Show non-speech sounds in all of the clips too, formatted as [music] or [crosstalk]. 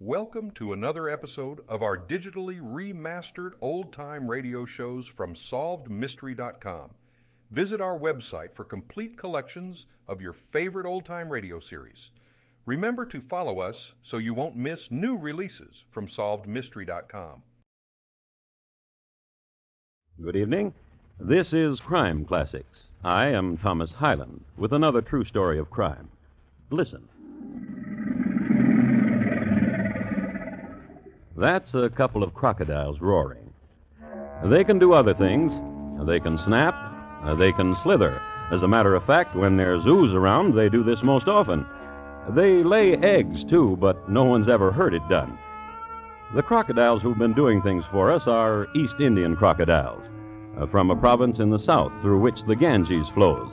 Welcome to another episode of our digitally remastered old time radio shows from SolvedMystery.com. Visit our website for complete collections of your favorite old time radio series. Remember to follow us so you won't miss new releases from SolvedMystery.com. Good evening. This is Crime Classics. I am Thomas Hyland with another true story of crime. Listen. That's a couple of crocodiles roaring. They can do other things. They can snap. They can slither. As a matter of fact, when there's ooze around, they do this most often. They lay eggs, too, but no one's ever heard it done. The crocodiles who've been doing things for us are East Indian crocodiles, uh, from a province in the south through which the Ganges flows.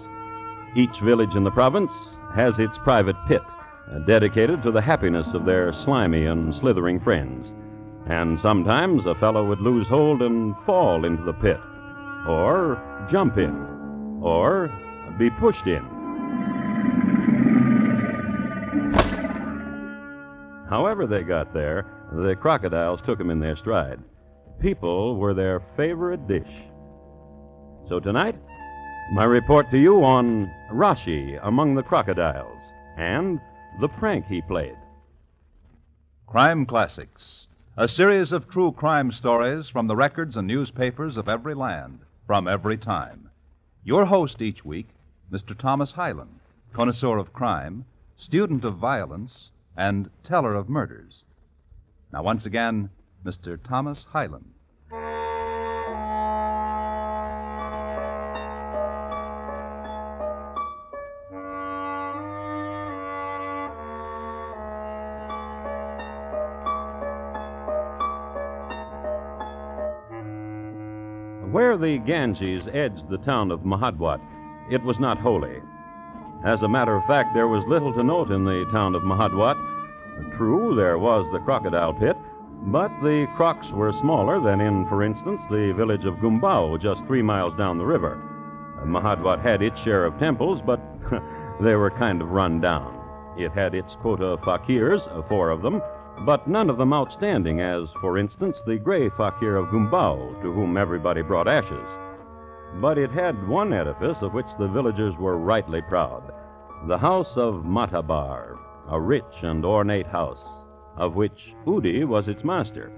Each village in the province has its private pit, uh, dedicated to the happiness of their slimy and slithering friends. And sometimes a fellow would lose hold and fall into the pit, or jump in, or be pushed in. However, they got there, the crocodiles took 'em in their stride. People were their favorite dish. So tonight, my report to you on Raschi among the crocodiles and the prank he played. Crime Classics, a series of true crime stories from the records and newspapers of every land, from every time. Your host each week, Mr. Thomas Hyland, connoisseur of crime, student of violence, and teller of murders. Now, once again, Mr. Thomas Hyland. Where the Ganges edged the town of Mahadwat, it was not holy. As a matter of fact, there was little to note in the town of Mahadwat. True, there was the crocodile pit, but the crocs were smaller than in, for instance, the village of Gumbao, just three miles down the river. Mahadwat had its share of temples, but [laughs] they were kind of run down. It had its quota of fakirs, uh, four of them, but none of them outstanding, as, for instance, the gray fakir of Gumbao, to whom everybody brought ashes. But it had one edifice of which the villagers were rightly proud the house of Matabar, a rich and ornate house, of which Udi was its master.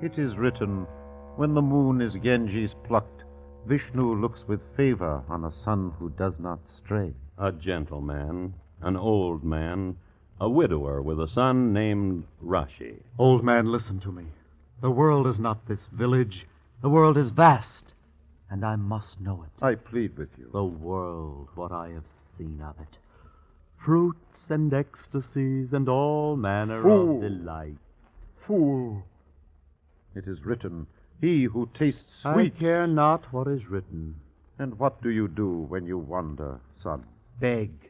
It is written, When the moon is Ganges plucked, Vishnu looks with favor on a son who does not stray. A gentleman, an old man, a widower with a son named Raschi. Old man, listen to me. The world is not this village. The world is vast, and I must know it. I plead with you. The world, what I have seen of it. Fruits and ecstasies and all manner Fool. of delights. Fool! It is written, He who tastes sweet. I care not what is written. And what do you do when you wander, son? Beg.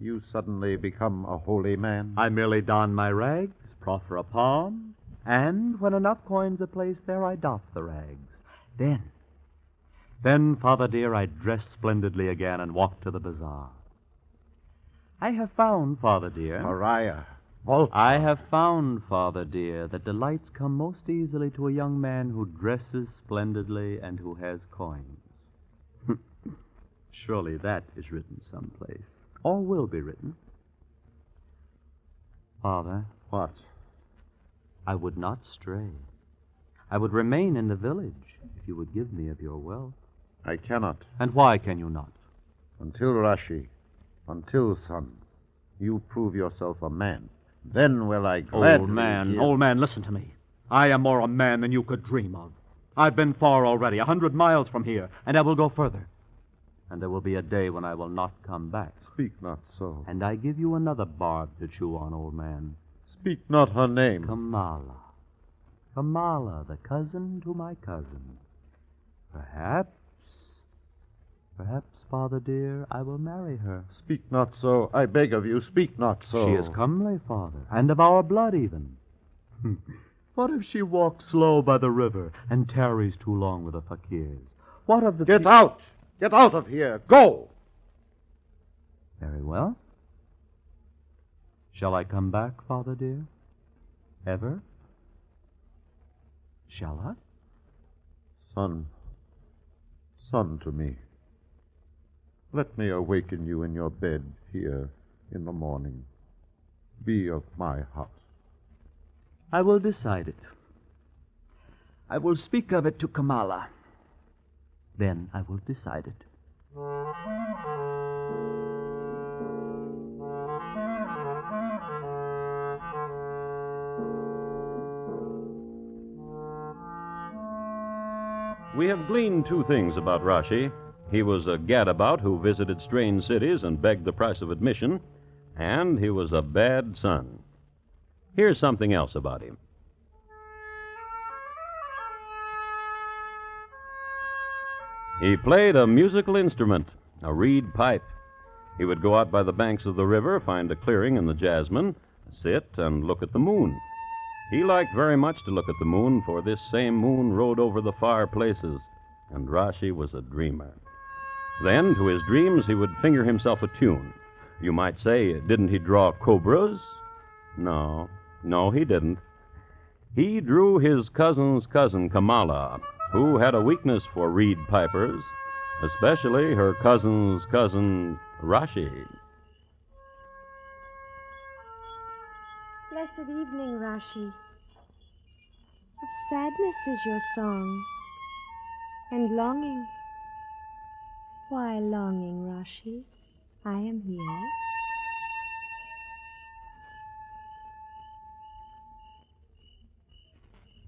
You suddenly become a holy man? I merely don my rags, proffer a palm, and when enough coins are placed there, I doff the rags. Then, then, father dear, I dress splendidly again and walk to the bazaar. I have found, father dear. Pariah. Vulture. I have found, father dear, that delights come most easily to a young man who dresses splendidly and who has coins. [laughs] Surely that is written someplace, or will be written. Father, What? I would not stray. I would remain in the village if you would give me of your wealth. I cannot. And why can you not? Until Raschi, until, son, you prove yourself a man, then will I gladly Old man, give- old man, listen to me. I am more a man than you could dream of. I've been far already, a hundred miles from here, and I will go further. And there will be a day when I will not come back. Speak not so. And I give you another barb to chew on, old man. Speak not her name. Kamala. Kamala, the cousin to my cousin. Perhaps, perhaps, father dear, I will marry her. Speak not so. I beg of you, speak not so. She is comely, father, and of our blood even. [laughs] what if she walks slow by the river and tarries too long with the fakirs? What of the Get pe- out! Get out of here! Go! Very well. Shall I come back, father dear? Ever? Shall I? Son, son to me. Let me awaken you in your bed here in the morning. Be of my house. I will decide it. I will speak of it to Kamala. Then I will decide it. We have gleaned two things about Raschi. He was a gadabout who visited strange cities and begged the price of admission, and he was a bad son. Here's something else about him. He played a musical instrument, a reed pipe. He would go out by the banks of the river, find a clearing in the jasmine, sit and look at the moon. He liked very much to look at the moon, for this same moon rode over the far places, and Raschi was a dreamer. Then, to his dreams, he would finger himself a tune. You might say, didn't he draw cobras? No, no, he didn't. He drew his cousin's cousin, Kamala, who had a weakness for reed pipers, especially her cousin's cousin, Raschi. Blessed evening, Raschi. Of sadness is your song, and longing. Why longing, Raschi? I am here.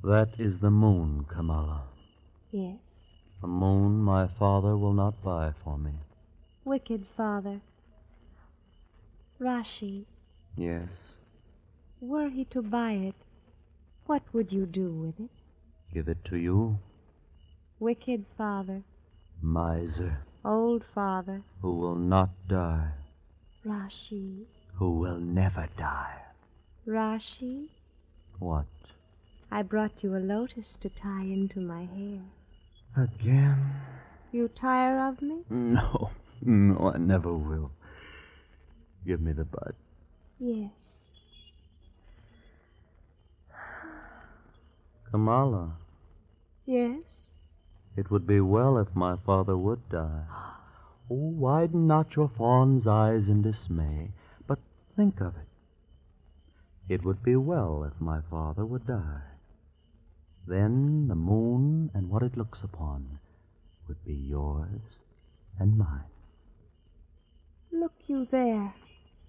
That is the moon, Kamala. Yes, A moon my father will not buy for me. wicked father. Raschi, Yes. were he to buy it, what would you do with it? Give it to you, Wicked father, miser, old father, who will not die, Raschi, who will never die. Raschi, What? I brought you a lotus to tie into my hair. Again? You tire of me? No, no, I never will. Give me the bud. Yes. Kamala, Yes? it would be well if my father would die. Oh, widen not your fawn's eyes in dismay, but think of it. It would be well if my father would die. Then the moon and what it looks upon would be yours and mine. Look you there,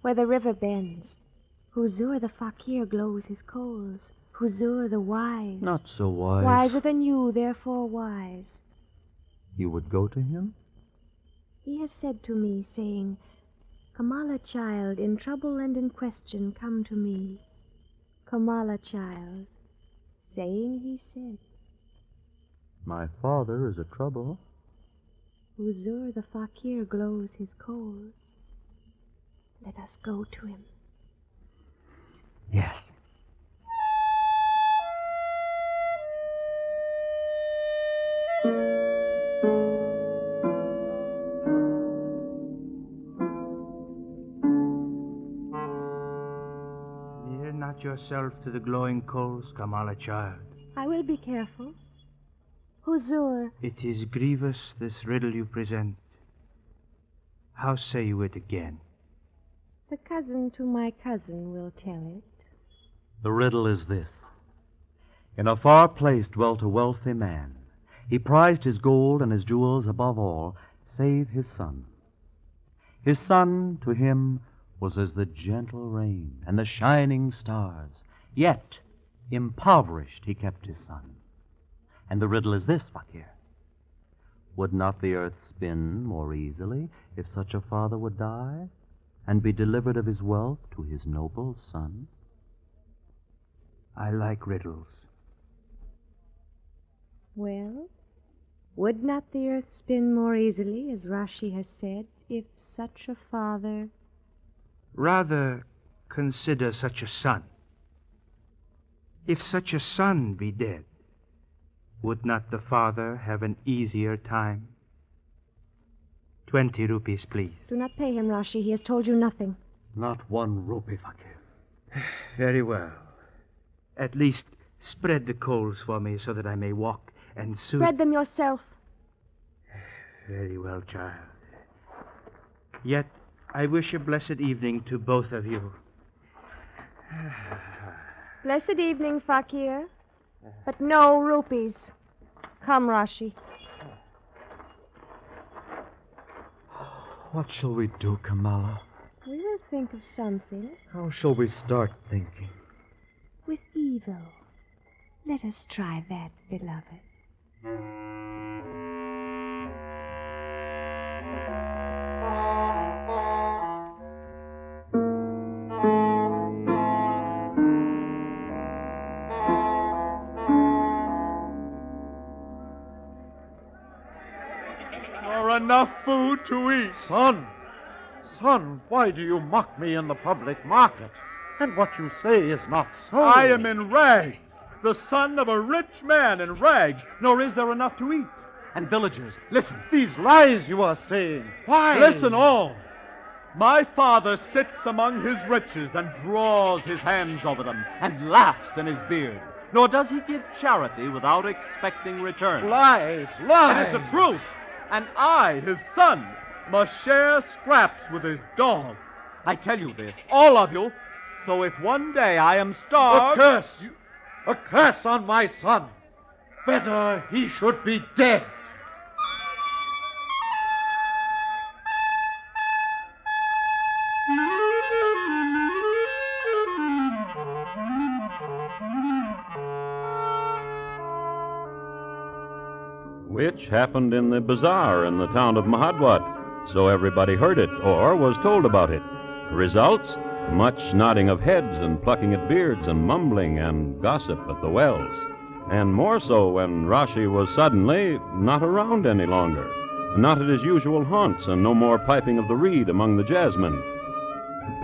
where the river bends. Huzur the fakir glows his coals. Huzur the wise. Not so wise. Wiser than you, therefore wise. You would go to him? He has said to me, saying, Kamala child, in trouble and in question, come to me. Kamala child, saying he said, My father is a trouble. Huzur the fakir glows his coals. Let us go to him. Yes. Yourself to the glowing coals, Kamala child. I will be careful. Huzur, It is grievous, this riddle you present. How say you it again? the cousin to my cousin will tell it. The riddle is this In a far place dwelt a wealthy man. He prized his gold and his jewels above all, save his son. His son to him was as the gentle rain and the shining stars. Yet, impoverished, he kept his son. And the riddle is this, Fakir. Would not the earth spin more easily if such a father would die and be delivered of his wealth to his noble son? I like riddles. Well, would not the earth spin more easily, as Raschi has said, if such a father. Rather consider such a son. If such a son be dead, would not the father have an easier time? Twenty rupees, please. Do not pay him, Raschi. He has told you nothing. Not one rupee, Fakir. [sighs] Very well. At least, spread the coals for me so that I may walk and soon. Spread them yourself. [sighs] Very well, child. Yet, I wish a blessed evening to both of you. Blessed evening, Fakir. But no rupees. Come, Raschi. What shall we do, Kamala? We will think of something How shall we start thinking? with evil. Let us try that, beloved. To eat. Son, son, why do you mock me in the public market? And what you say is not so. I am in rags, the son of a rich man in rags, nor is there enough to eat. And villagers, listen. These lies you are saying. Why? Listen all. My father sits among his riches and draws his hands over them. And laughs in his beard. Nor does he give charity without expecting return. Lies, lies. It is the truth. And I, his son, must share scraps with his dog. I tell you this. All of you. So if one day I am starved. A curse! A curse on my son! Better he should be dead! Happened in the bazaar in the town of Mahadwat, so everybody heard it or was told about it. Results much nodding of heads and plucking at beards and mumbling and gossip at the wells. And more so when Raschi was suddenly not around any longer, not at his usual haunts, and no more piping of the reed among the jasmine.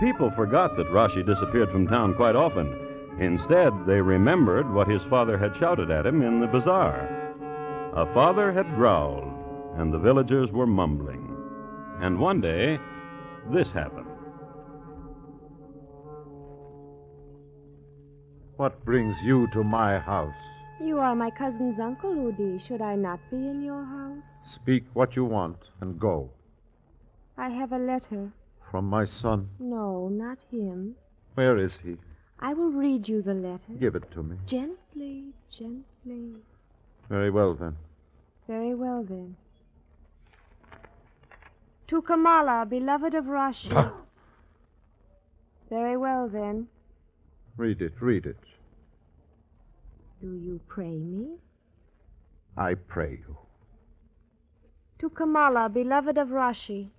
People forgot that Raschi disappeared from town quite often. Instead, they remembered what his father had shouted at him in the bazaar. A father had growled, and the villagers were mumbling. And one day, this happened. What brings you to my house? You are my cousin's uncle, Udi. Should I not be in your house? Speak what you want and go. I have a letter. From my son. No, not him. Where is he? I will read you the letter. Give it to me. Gently, gently. Very well, then. Very well, then. To Kamala, beloved of Raschi. Very well, then. Read it, read it. Do you pray me? I pray you. To Kamala, beloved of Raschi.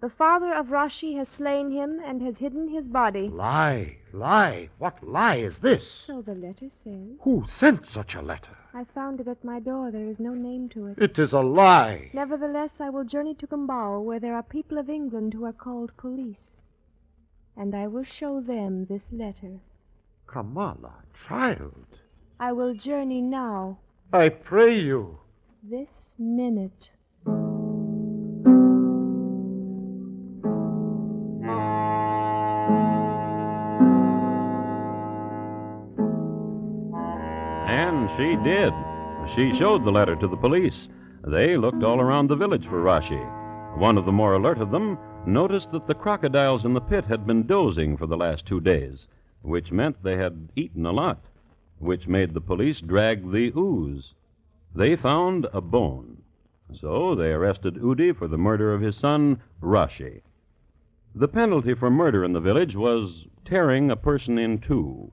The father of Raschi has slain him and has hidden his body. Lie, lie. What lie is this? So the letter says. Who sent such a letter? I found it at my door. There is no name to it. It is a lie. Nevertheless, I will journey to Gumbao, where there are people of England who are called police. And I will show them this letter. Kamala, child. I will journey now, I pray you. this minute. She did. She showed the letter to the police. They looked all around the village for Raschi. One of the more alert of them noticed that the crocodiles in the pit had been dozing for the last two days, which meant they had eaten a lot, which made the police drag the ooze. They found a bone. So they arrested Udi for the murder of his son, Raschi. The penalty for murder in the village was tearing a person in two.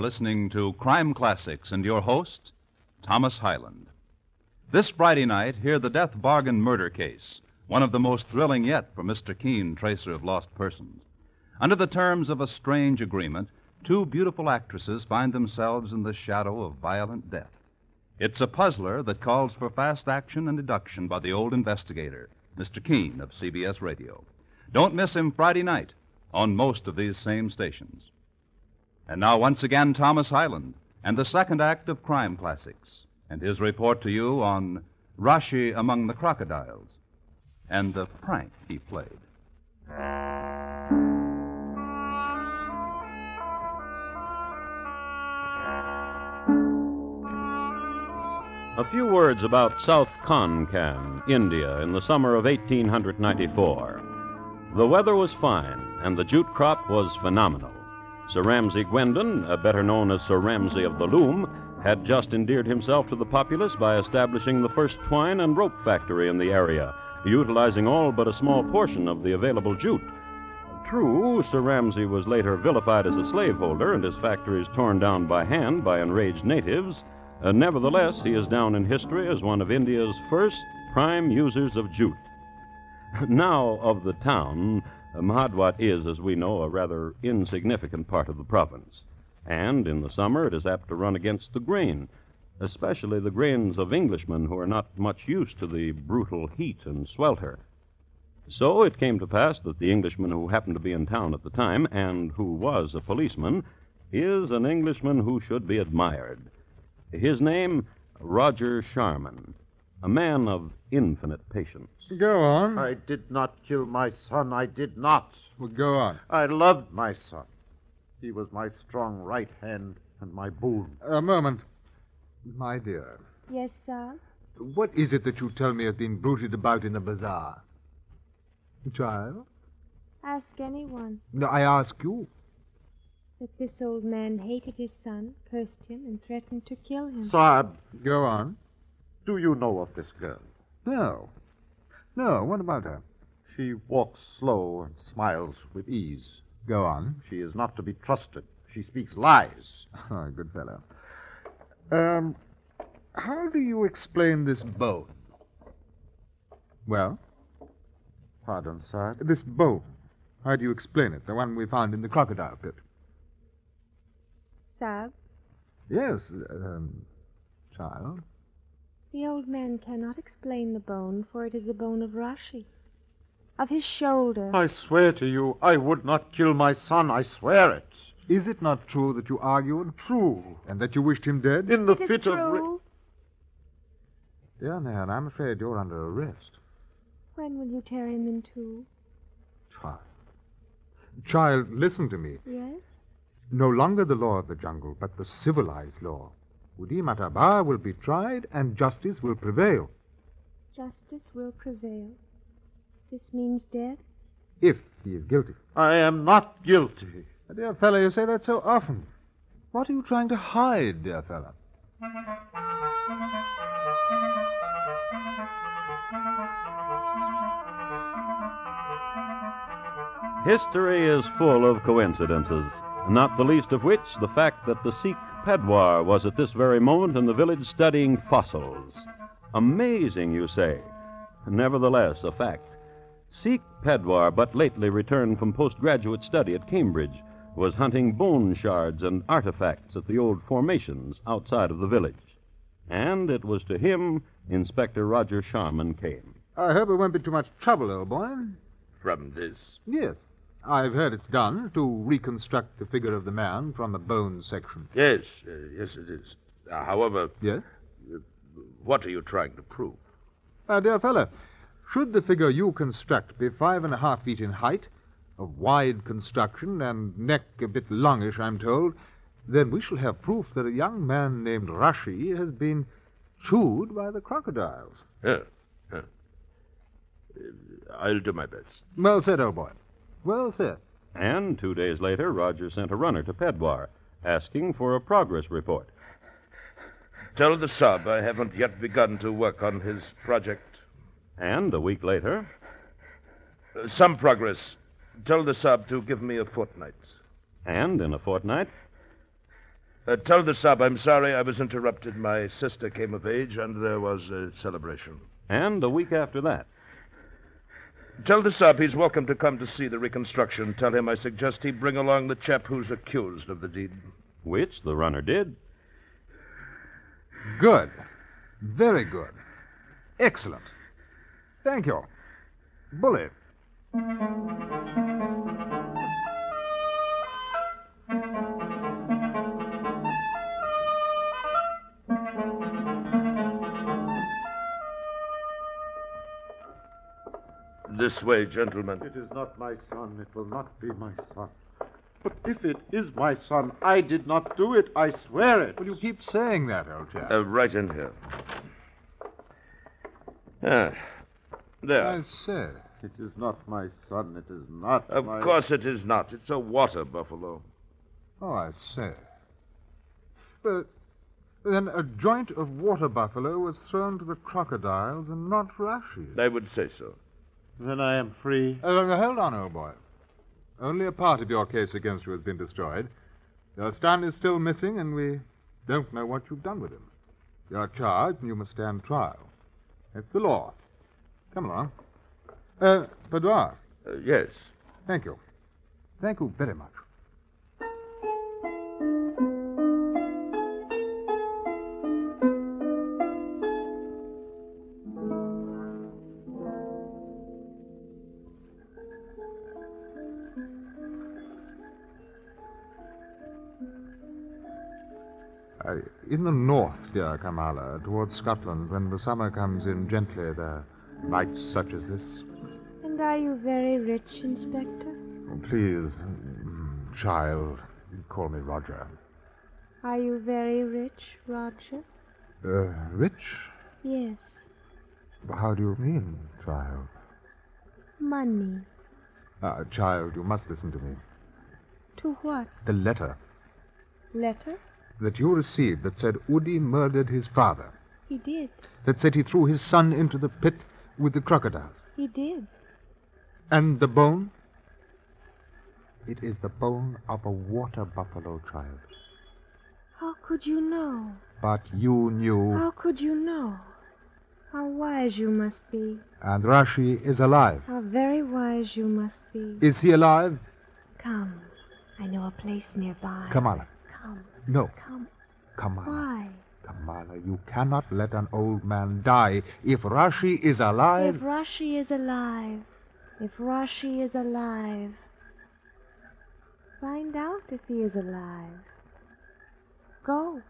Are listening to Crime Classics and your host, Thomas Hyland. This Friday night, hear the death bargain murder case, one of the most thrilling yet for Mr. Keene, tracer of lost persons. Under the terms of a strange agreement, two beautiful actresses find themselves in the shadow of violent death. It's a puzzler that calls for fast action and deduction by the old investigator, Mr. Keene of CBS Radio. Don't miss him Friday night on most of these same stations. And now, once again, Thomas Hyland and the second act of Crime Classics and his report to you on Raschi Among the Crocodiles and the prank he played. A few words about South Konkan, India, in the summer of 1894. The weather was fine, and the jute crop was phenomenal. Sir Ramsay Gwendon, better known as Sir Ramsay of the Loom, had just endeared himself to the populace by establishing the first twine and rope factory in the area, utilizing all but a small portion of the available jute. True, Sir Ramsay was later vilified as a slaveholder and his factories torn down by hand by enraged natives. Uh, nevertheless, he is down in history as one of India's first prime users of jute. [laughs] Now, of the town, Uh, Mahadwat is, as we know, a rather insignificant part of the province. And in the summer, it is apt to run against the grain, especially the grains of Englishmen who are not much used to the brutal heat and swelter. So it came to pass that the Englishman who happened to be in town at the time, and who was a policeman, is an Englishman who should be admired. His name, Roger Sharman, a man of infinite patience. Go on. I did not kill my son. I did not. Well, go on. I loved my son. He was my strong right hand and my boon. A moment. My dear, Yes, sir. what is it that you tell me has been bruited about in the bazaar? Child? Ask anyone No, I ask you. that this old man hated his son, cursed him, and threatened to kill him. Saab, Go on. Do you know of this girl? No. No, what about her? She walks slow and smiles with ease. Go on. She is not to be trusted. She speaks lies. Oh, [laughs] good fellow. Um, how do you explain this bone? Well, Pardon, sir? this bone. How do you explain it? The one we found in the crocodile pit. Sab, Yes, um, child. The old man cannot explain the bone, for it is the bone of Raschi. Of his shoulder. I swear to you, I would not kill my son. I swear it. Is it not true that you argued? True. And that you wished him dead? In the It is fit of. ra- true. Dear man, I'm afraid you're under arrest. When will you tear him in two? Child. Child, listen to me. Yes? No longer the law of the jungle, but the civilized law. Udi Matabar will be tried and justice will prevail. Justice will prevail. This means death? If he is guilty. I am not guilty. My dear fellow, you say that so often. What are you trying to hide, dear fellow? History is full of coincidences, not the least of which the fact that the Sikh Pedwar was at this very moment in the village studying fossils. Amazing, you say. Nevertheless, a fact. Sikh Pedwar, but lately returned from postgraduate study at Cambridge, was hunting bone shards and artifacts at the old formations outside of the village. And it was to him Inspector Roger Sharman came. I hope it won't be too much trouble, old boy. From this. Yes. I've heard it's done to reconstruct the figure of the man from a bone section. Yes, uh, yes, it is. Uh, however, Yes? what are you trying to prove? My dear fellow, should the figure you construct be five and a half feet in height, of wide construction, and neck a bit longish, I'm told, then we shall have proof that a young man named Raschi has been chewed by the crocodiles. Yeah, yeah. Uh, I'll do my best. Well said, old boy. Well said. And two days later, Roger sent a runner to Pedwar, asking for a progress report. Tell the sub I haven't yet begun to work on his project. And a week later, Uh, some progress. Tell the sub to give me a fortnight. and in a fortnight, Uh, tell the sub I'm sorry I was interrupted. My sister came of age and there was a celebration. and a week after that. Tell the sub he's welcome to come to see the reconstruction. Tell him I suggest he bring along the chap who's accused of the deed. Which the runner did. Good. Very good. Excellent. Thank you. Bully. This way, gentlemen. It is not my son. It will not be my son. But if it is my son, I did not do it. I swear it. Well, you keep saying that, old chap. Uh, right in here. Ah, there. I say. It is not my son. It is not Of my... course it is not. It's a water buffalo. Oh, I say. But then a joint of water buffalo was thrown to the crocodiles and not Rashid. I would say so. Then I am free. Uh, hold on, old boy. Only a part of your case against you has been destroyed. Your son is still missing, and we don't know what you've done with him. You're charged, and you must stand trial. It's the law. Come along. Uh, Boudoir. Uh, yes. Thank you. Thank you very much. Dear Kamala, towards Scotland, when the summer comes in gently, there are nights such as this. And are you very rich, Inspector? Oh, please, mm, child, call me Roger. Are you very rich, Roger? Uh, rich? Yes. How do you mean, child? Money. Ah, child, you must listen to me. To what? The letter Letter? That you received that said Udi murdered his father, He did. that said he threw his son into the pit with the crocodiles. He did. And the bone? It is the bone of a water buffalo, child. How could you know? But you knew, How could you know? How wise you must be. and Raschi is alive. How very wise you must be. Is he alive? Come. I know a place nearby. Kamala. Come. No, Come. Kamala. Why? Kamala, you cannot let an old man die. If Raschi is alive. If Raschi is alive. If Raschi is alive. Find out if he is alive. Go.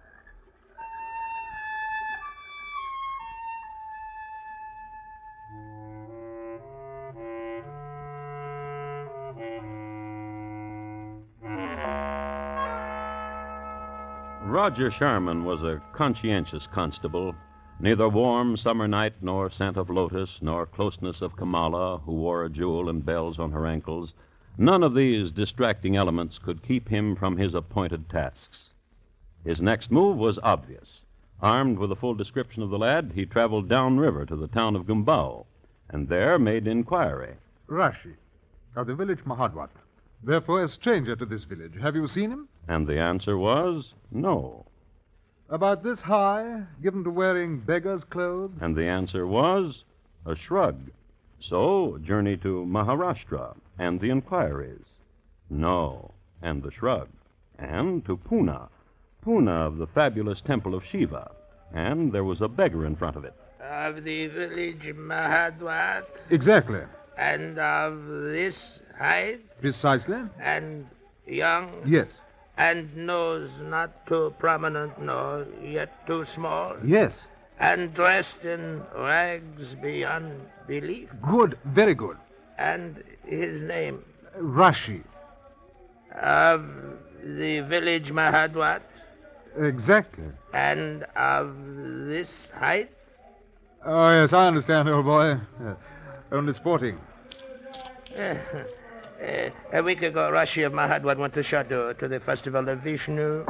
Roger Sharman was a conscientious constable. Neither warm summer night, nor scent of lotus, nor closeness of Kamala, who wore a jewel and bells on her ankles, none of these distracting elements could keep him from his appointed tasks. His next move was obvious. Armed with a full description of the lad, he traveled downriver to the town of Gumbao, and there made inquiry. Raschi, of the village Mahadwat. Therefore, a stranger to this village. Have you seen him? And the answer was no. About this high, given to wearing beggar's clothes? And the answer was a shrug. So, journey to Maharashtra and the inquiries. No, and the shrug. And to Pune. Pune of the fabulous temple of Shiva. And there was a beggar in front of it. Of the village Mahadwat Exactly. and of this height Precisely? and young Yes. and nose not too prominent nor yet too small Yes. and dressed in rags beyond belief Good. Very good. and his name Raschi. of the village Mahadwat Exactly. and of this height Oh, yes, I understand, old boy. Uh, [laughs] only sporting. [laughs] Uh, a week ago, Raschi of Mahadwat went to Shadur to the festival of Vishnu.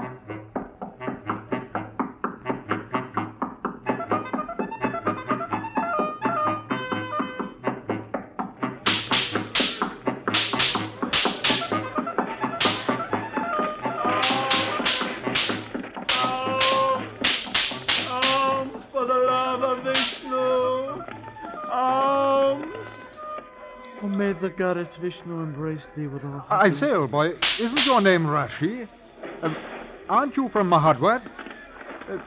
The love of Vishnu! Alms! Let the goddess Vishnu embrace thee with all. I say, old boy, isn't your name Raschi? Um, aren't you from Mahadwat? Uh,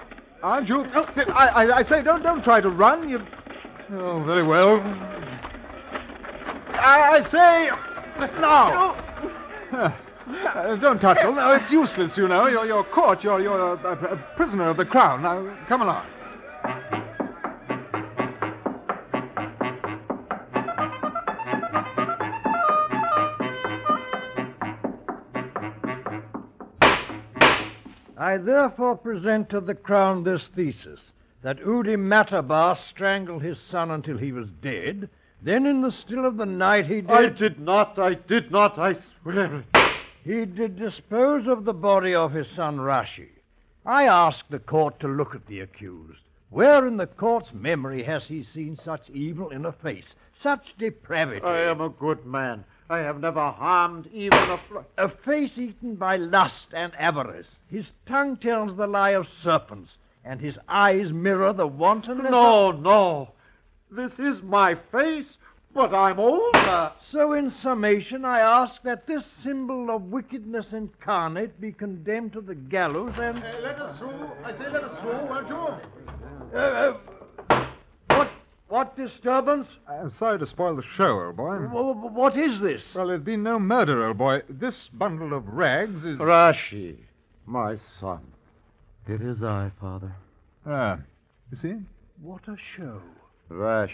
aren't you? Oh, I, I, I say, don't don't try to run. You. Oh, very well. I, I say, now. Uh, don't tussle. No, it's useless, you know. You're, you're caught. You're, you're a, a, a prisoner of the crown. Now, come along. I therefore present to the Crown this thesis that Udi Matabar strangled his son until he was dead. Then, in the still of the night, he did. I did not, I did not, I swear it. He did dispose of the body of his son Raschi. I ask the court to look at the accused. Where in the court's memory has he seen such evil in a face, such depravity? I am a good man. I have never harmed even a fly. A face eaten by lust and avarice. His tongue tells the lie of serpents, and his eyes mirror the wantonness. No, of... no. This is my face, but I'm older. So, in summation, I ask that this symbol of wickedness incarnate be condemned to the gallows and. Let us through. I say, let us through, won't you? Uh, uh, what? What disturbance? I'm sorry to spoil the show, old boy. What is this? Well, there's been no murder, old boy. This bundle of rags is. Raschi, my son. It is I, Father. Ah, you see? What a show. Raschi.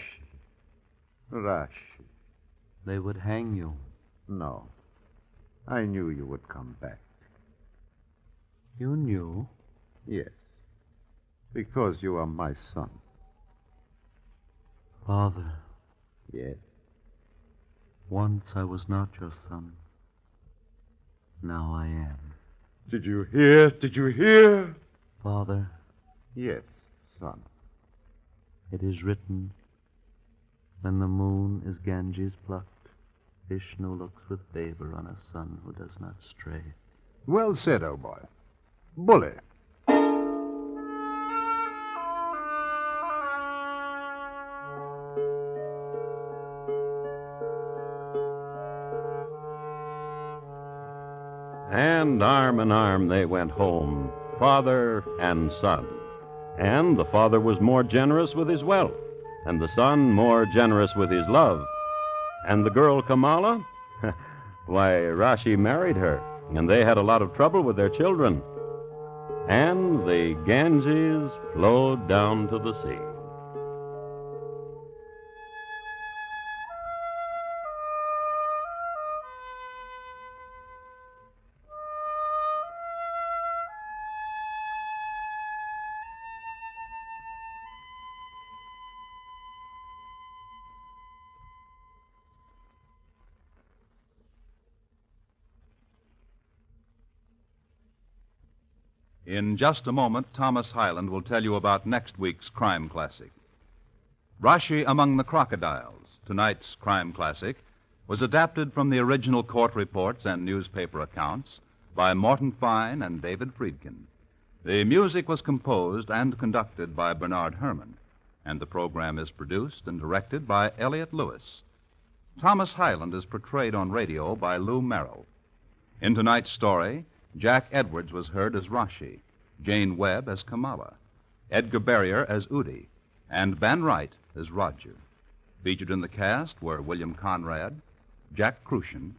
Raschi. They would hang you. No. I knew you would come back. You knew? Yes. Because you are my son. Father. Yes. Once I was not your son. Now I am. Did you hear? Did you hear? Father. Yes, son. It is written, when the moon is Ganges plucked, Vishnu looks with favor on a son who does not stray. Well said, old boy. Bully. Arm in arm they went home, father and son. And the father was more generous with his wealth, and the son more generous with his love. And the girl Kamala? [laughs] Why, Raschi married her, and they had a lot of trouble with their children. And the Ganges flowed down to the sea. In just a moment, Thomas Hyland will tell you about next week's crime classic. Raschi Among the Crocodiles, tonight's crime classic, was adapted from the original court reports and newspaper accounts by Morton Fine and David Friedkin. The music was composed and conducted by Bernard Herrmann, and the program is produced and directed by Elliott Lewis. Thomas Hyland is portrayed on radio by Lou Merrill. In tonight's story, Jack Edwards was heard as Raschi, Jane Webb as Kamala, Edgar Barrier as Udi, and Ben Wright as Roger. Featured in the cast were William Conrad, Jack Kruschen,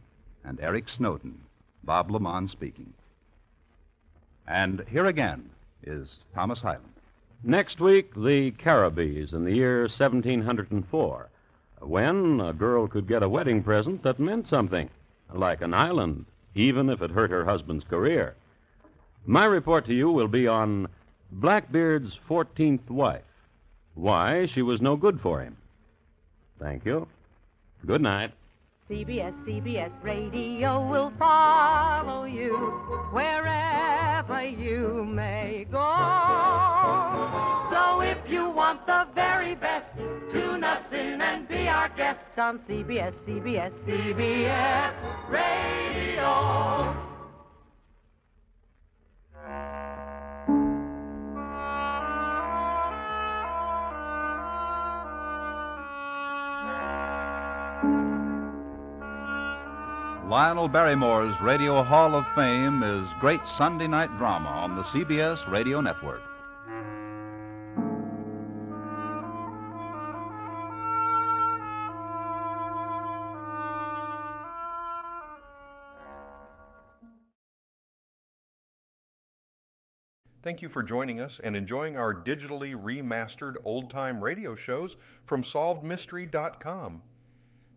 and Eric Snowden, Bob LeMond speaking. And here again is Thomas Hyland. Next week, the Caribbees in the year 1704, when a girl could get a wedding present that meant something, like an island, even if it hurt her husband's career. My report to you will be on Blackbeard's 14th wife. Why she was no good for him. Thank you. Good night. CBS, CBS Radio will follow you wherever you may go. So if you want the very best, tune us in and be our guest on CBS, CBS, CBS Radio. Lionel Barrymore's Radio Hall of Fame is Great Sunday Night Drama on the CBS Radio Network. Thank you for joining us and enjoying our digitally remastered old time radio shows from SolvedMystery.com.